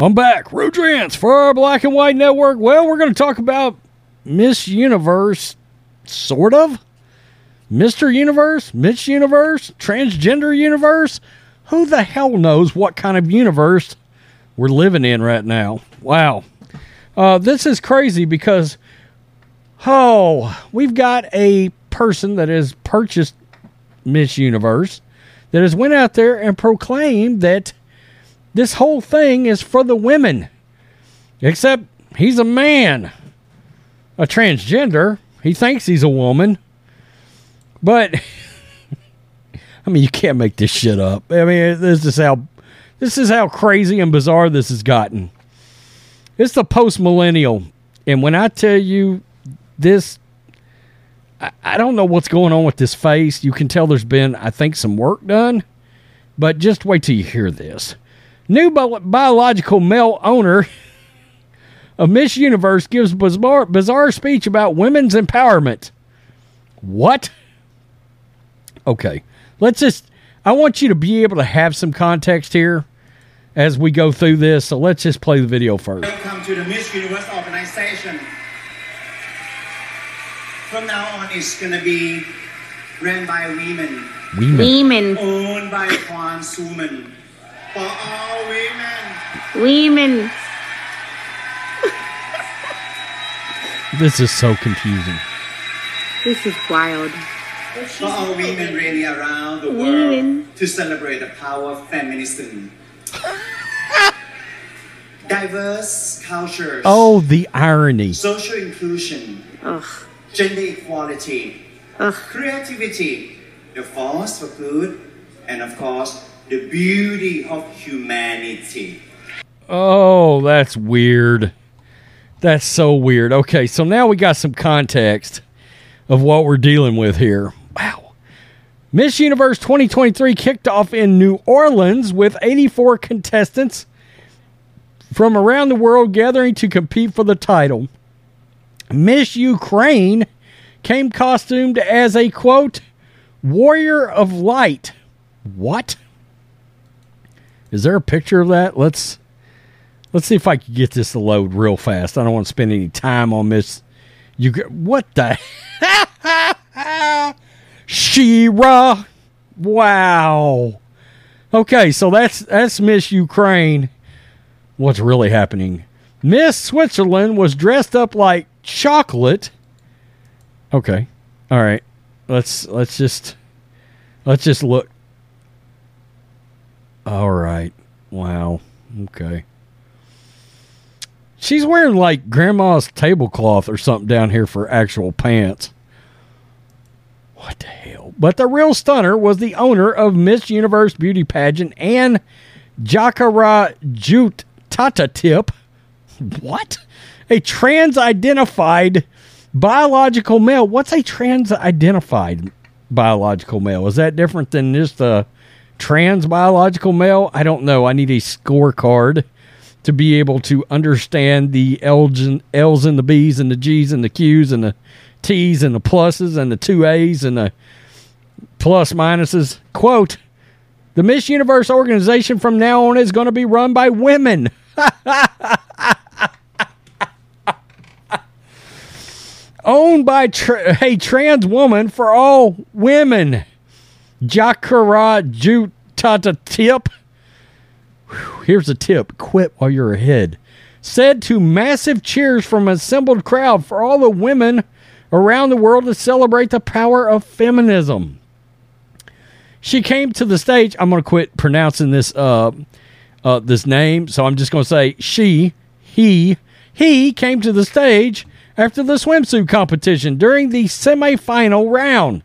I'm back. Rodrance for our Black and White Network. Well, we're going to talk about Miss Universe, sort of. Mr. Universe, Miss Universe, Transgender Universe. Who the hell knows what kind of universe we're living in right now? Wow. Uh, this is crazy because, oh, we've got a person that has purchased Miss Universe that has went out there and proclaimed that this whole thing is for the women. Except he's a man, a transgender. He thinks he's a woman. But I mean, you can't make this shit up. I mean, this is how this is how crazy and bizarre this has gotten. It's the post millennial, and when I tell you this, I, I don't know what's going on with this face. You can tell there's been, I think, some work done. But just wait till you hear this. New bi- biological male owner of Miss Universe gives bizarre, bizarre speech about women's empowerment. What? Okay, let's just. I want you to be able to have some context here as we go through this. So let's just play the video first. Welcome to the Miss Universe organization. From now on, it's gonna be ran by women, Women. Women, owned by transwomen, for all women. women. This is so confusing. This is wild. For all women really around the world Women. to celebrate the power of feminism. Diverse cultures, Oh, the irony. social inclusion, Ugh. gender equality, Ugh. creativity, the force for good, and of course, the beauty of humanity. Oh, that's weird. That's so weird. Okay, so now we got some context of what we're dealing with here. Wow. Miss Universe 2023 kicked off in New Orleans with 84 contestants from around the world gathering to compete for the title. Miss Ukraine came costumed as a quote, warrior of light. What? Is there a picture of that? Let's let's see if I can get this to load real fast. I don't want to spend any time on this. You g- what the Shira? Wow. Okay, so that's that's Miss Ukraine. What's really happening? Miss Switzerland was dressed up like chocolate. Okay. All right. Let's let's just let's just look. All right. Wow. Okay. She's wearing like grandma's tablecloth or something down here for actual pants. What the hell? But the real stunner was the owner of Miss Universe beauty pageant, Anne Jakara Jute Tata Tip. What? A trans identified biological male. What's a trans identified biological male? Is that different than just a trans biological male? I don't know. I need a scorecard to be able to understand the L's and, L's and the B's and the G's and the Q's and the T's and the pluses and the two A's and the plus minuses. Quote, the Miss Universe organization from now on is going to be run by women. Owned by tra- a trans woman for all women. Jakara Jutata Tip. Here's a tip quit while you're ahead. Said to massive cheers from an assembled crowd for all the women around the world to celebrate the power of feminism. She came to the stage. I'm going to quit pronouncing this uh, uh, this name, so I'm just going to say she, he, he came to the stage after the swimsuit competition during the semifinal round.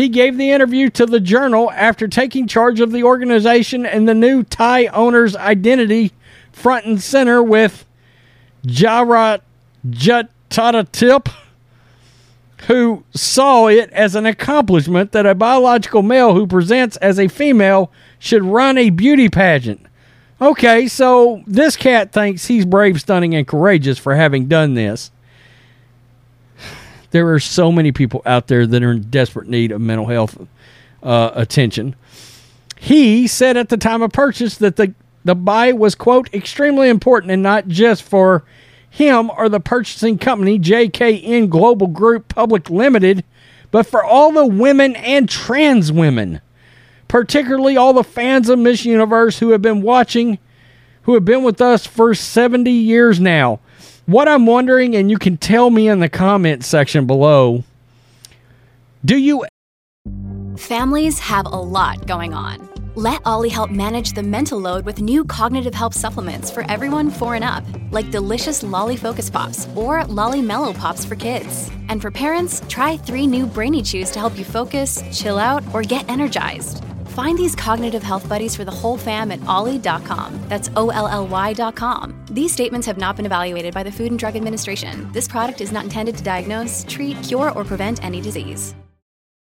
He gave the interview to the Journal after taking charge of the organization and the new Thai owner's identity front and center with Jara Jutata Tip, who saw it as an accomplishment that a biological male who presents as a female should run a beauty pageant. Okay, so this cat thinks he's brave, stunning, and courageous for having done this. There are so many people out there that are in desperate need of mental health uh, attention. He said at the time of purchase that the, the buy was, quote, extremely important and not just for him or the purchasing company, JKN Global Group Public Limited, but for all the women and trans women particularly all the fans of Miss Universe who have been watching, who have been with us for 70 years now. What I'm wondering, and you can tell me in the comment section below, do you Families have a lot going on. Let Olly help manage the mental load with new cognitive help supplements for everyone four and up, like delicious Lolly Focus Pops or Lolly Mellow Pops for kids. And for parents, try three new Brainy Chews to help you focus, chill out, or get energized. Find these cognitive health buddies for the whole fam at olly.com. That's O L L Y.com. These statements have not been evaluated by the Food and Drug Administration. This product is not intended to diagnose, treat, cure, or prevent any disease.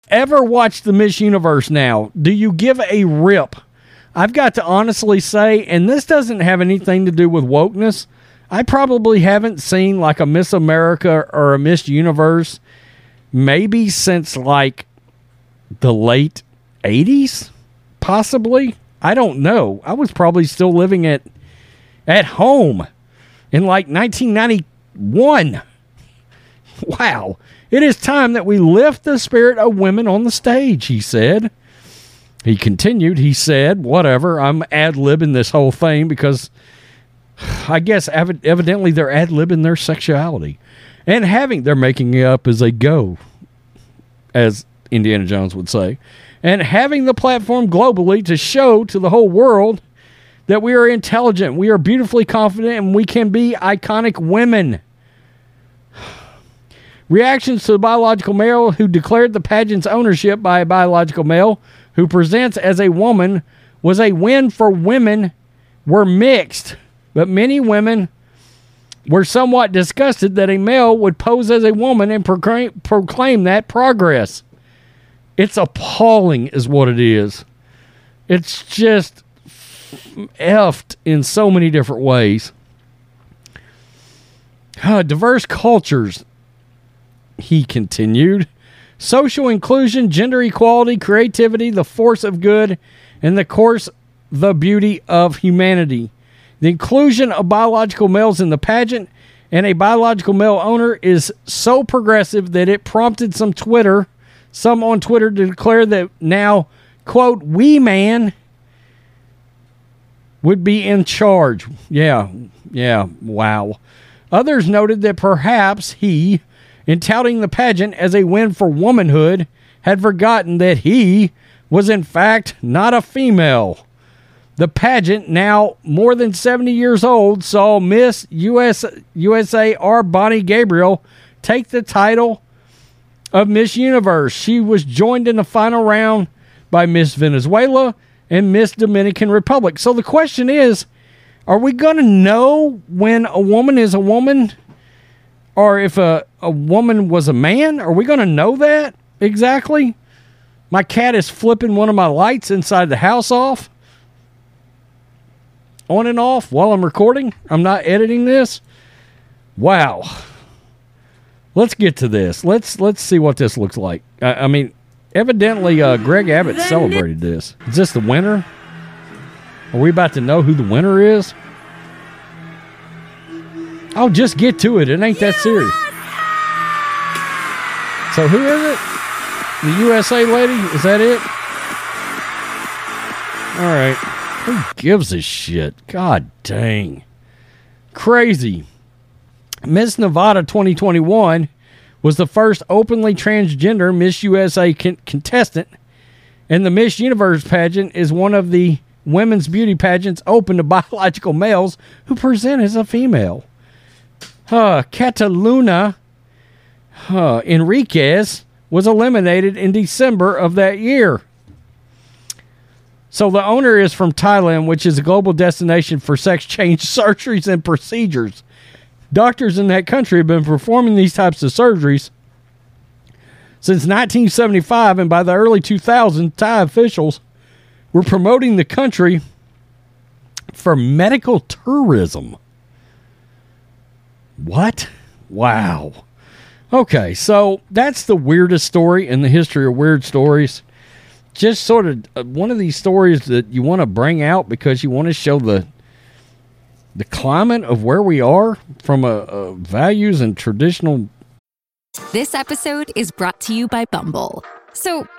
ever watch the Miss Universe now? Do you give a rip? I've got to honestly say, and this doesn't have anything to do with wokeness. I probably haven't seen like a Miss America or a Miss Universe maybe since like the late 80s, possibly. I don't know. I was probably still living at at home in like 1991. Wow. It is time that we lift the spirit of women on the stage, he said. He continued, he said, whatever, I'm ad libbing this whole thing because I guess ev- evidently they're ad libbing their sexuality and having, they're making it up as they go, as Indiana Jones would say, and having the platform globally to show to the whole world that we are intelligent, we are beautifully confident, and we can be iconic women. Reactions to the biological male who declared the pageant's ownership by a biological male who presents as a woman was a win for women were mixed, but many women were somewhat disgusted that a male would pose as a woman and proclaim, proclaim that progress. It's appalling, is what it is. It's just effed in so many different ways. Uh, diverse cultures, he continued. Social inclusion, gender equality, creativity, the force of good, and the course, the beauty of humanity. The inclusion of biological males in the pageant and a biological male owner is so progressive that it prompted some Twitter, some on Twitter declare that now, quote, we man would be in charge. Yeah, yeah, wow. Others noted that perhaps he, in touting the pageant as a win for womanhood, had forgotten that he was in fact not a female. The pageant, now more than 70 years old, saw Miss US, USA R'Bonney Gabriel take the title of Miss Universe. She was joined in the final round by Miss Venezuela and Miss Dominican Republic. So the question is are we going to know when a woman is a woman or if a, a woman was a man? Are we going to know that exactly? My cat is flipping one of my lights inside the house off on and off while I'm recording. I'm not editing this. Wow. Let's get to this. Let's let's see what this looks like. I, I mean, evidently, uh, Greg Abbott celebrated this. Is this the winner? Are we about to know who the winner is? I'll just get to it. It ain't that serious. So who is it? The USA lady? Is that it? All right. Who gives a shit? God dang. Crazy. Miss Nevada 2021 was the first openly transgender Miss USA con- contestant, and the Miss Universe pageant is one of the women's beauty pageants open to biological males who present as a female. Kataluna Enriquez was eliminated in December of that year. So the owner is from Thailand, which is a global destination for sex change surgeries and procedures. Doctors in that country have been performing these types of surgeries since 1975, and by the early 2000s, Thai officials were promoting the country for medical tourism. What? Wow. Okay, so that's the weirdest story in the history of weird stories. Just sort of uh, one of these stories that you want to bring out because you want to show the the climate of where we are from a, a values and traditional This episode is brought to you by Bumble. So,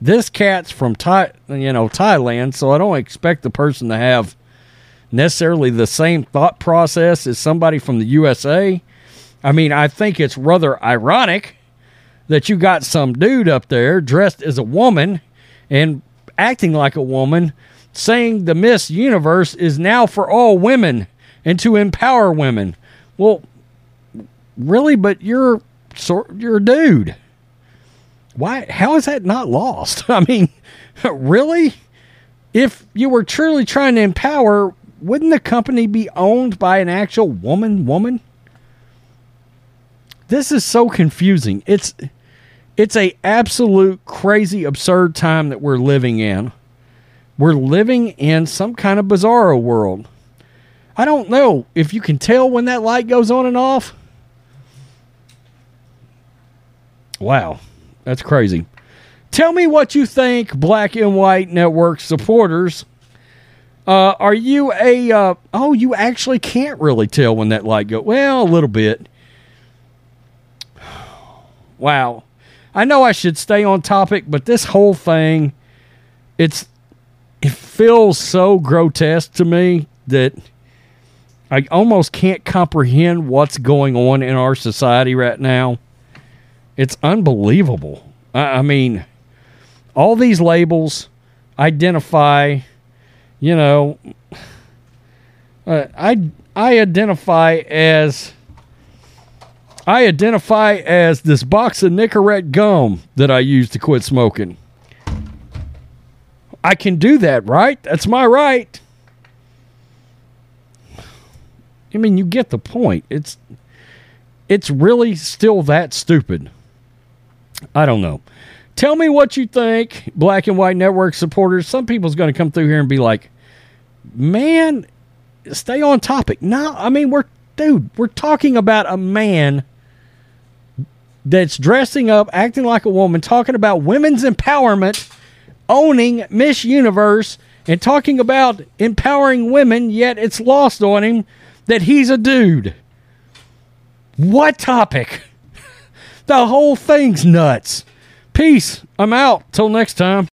This cat's from Thai, you know, Thailand, so I don't expect the person to have necessarily the same thought process as somebody from the USA. I mean, I think it's rather ironic that you got some dude up there dressed as a woman and acting like a woman saying the Miss Universe is now for all women and to empower women. Well, really, but you're you're a dude why how is that not lost? I mean really? If you were truly trying to empower wouldn't the company be owned by an actual woman woman? This is so confusing. It's it's a absolute crazy absurd time that we're living in. We're living in some kind of bizarro world. I don't know if you can tell when that light goes on and off. Wow that's crazy. Tell me what you think, Black and White Network supporters. Uh, are you a? Uh, oh, you actually can't really tell when that light goes. Well, a little bit. Wow. I know I should stay on topic, but this whole thing, it's it feels so grotesque to me that I almost can't comprehend what's going on in our society right now. It's unbelievable. I, I mean, all these labels identify, you know, uh, I I identify as I identify as this box of Nicorette gum that I use to quit smoking. I can do that, right? That's my right. I mean, you get the point. It's it's really still that stupid. I don't know. Tell me what you think, Black and White Network supporters. Some people's going to come through here and be like, "Man, stay on topic." No, I mean we're dude, we're talking about a man that's dressing up, acting like a woman, talking about women's empowerment, owning Miss Universe, and talking about empowering women, yet it's lost on him that he's a dude. What topic? The whole thing's nuts. Peace. I'm out. Till next time.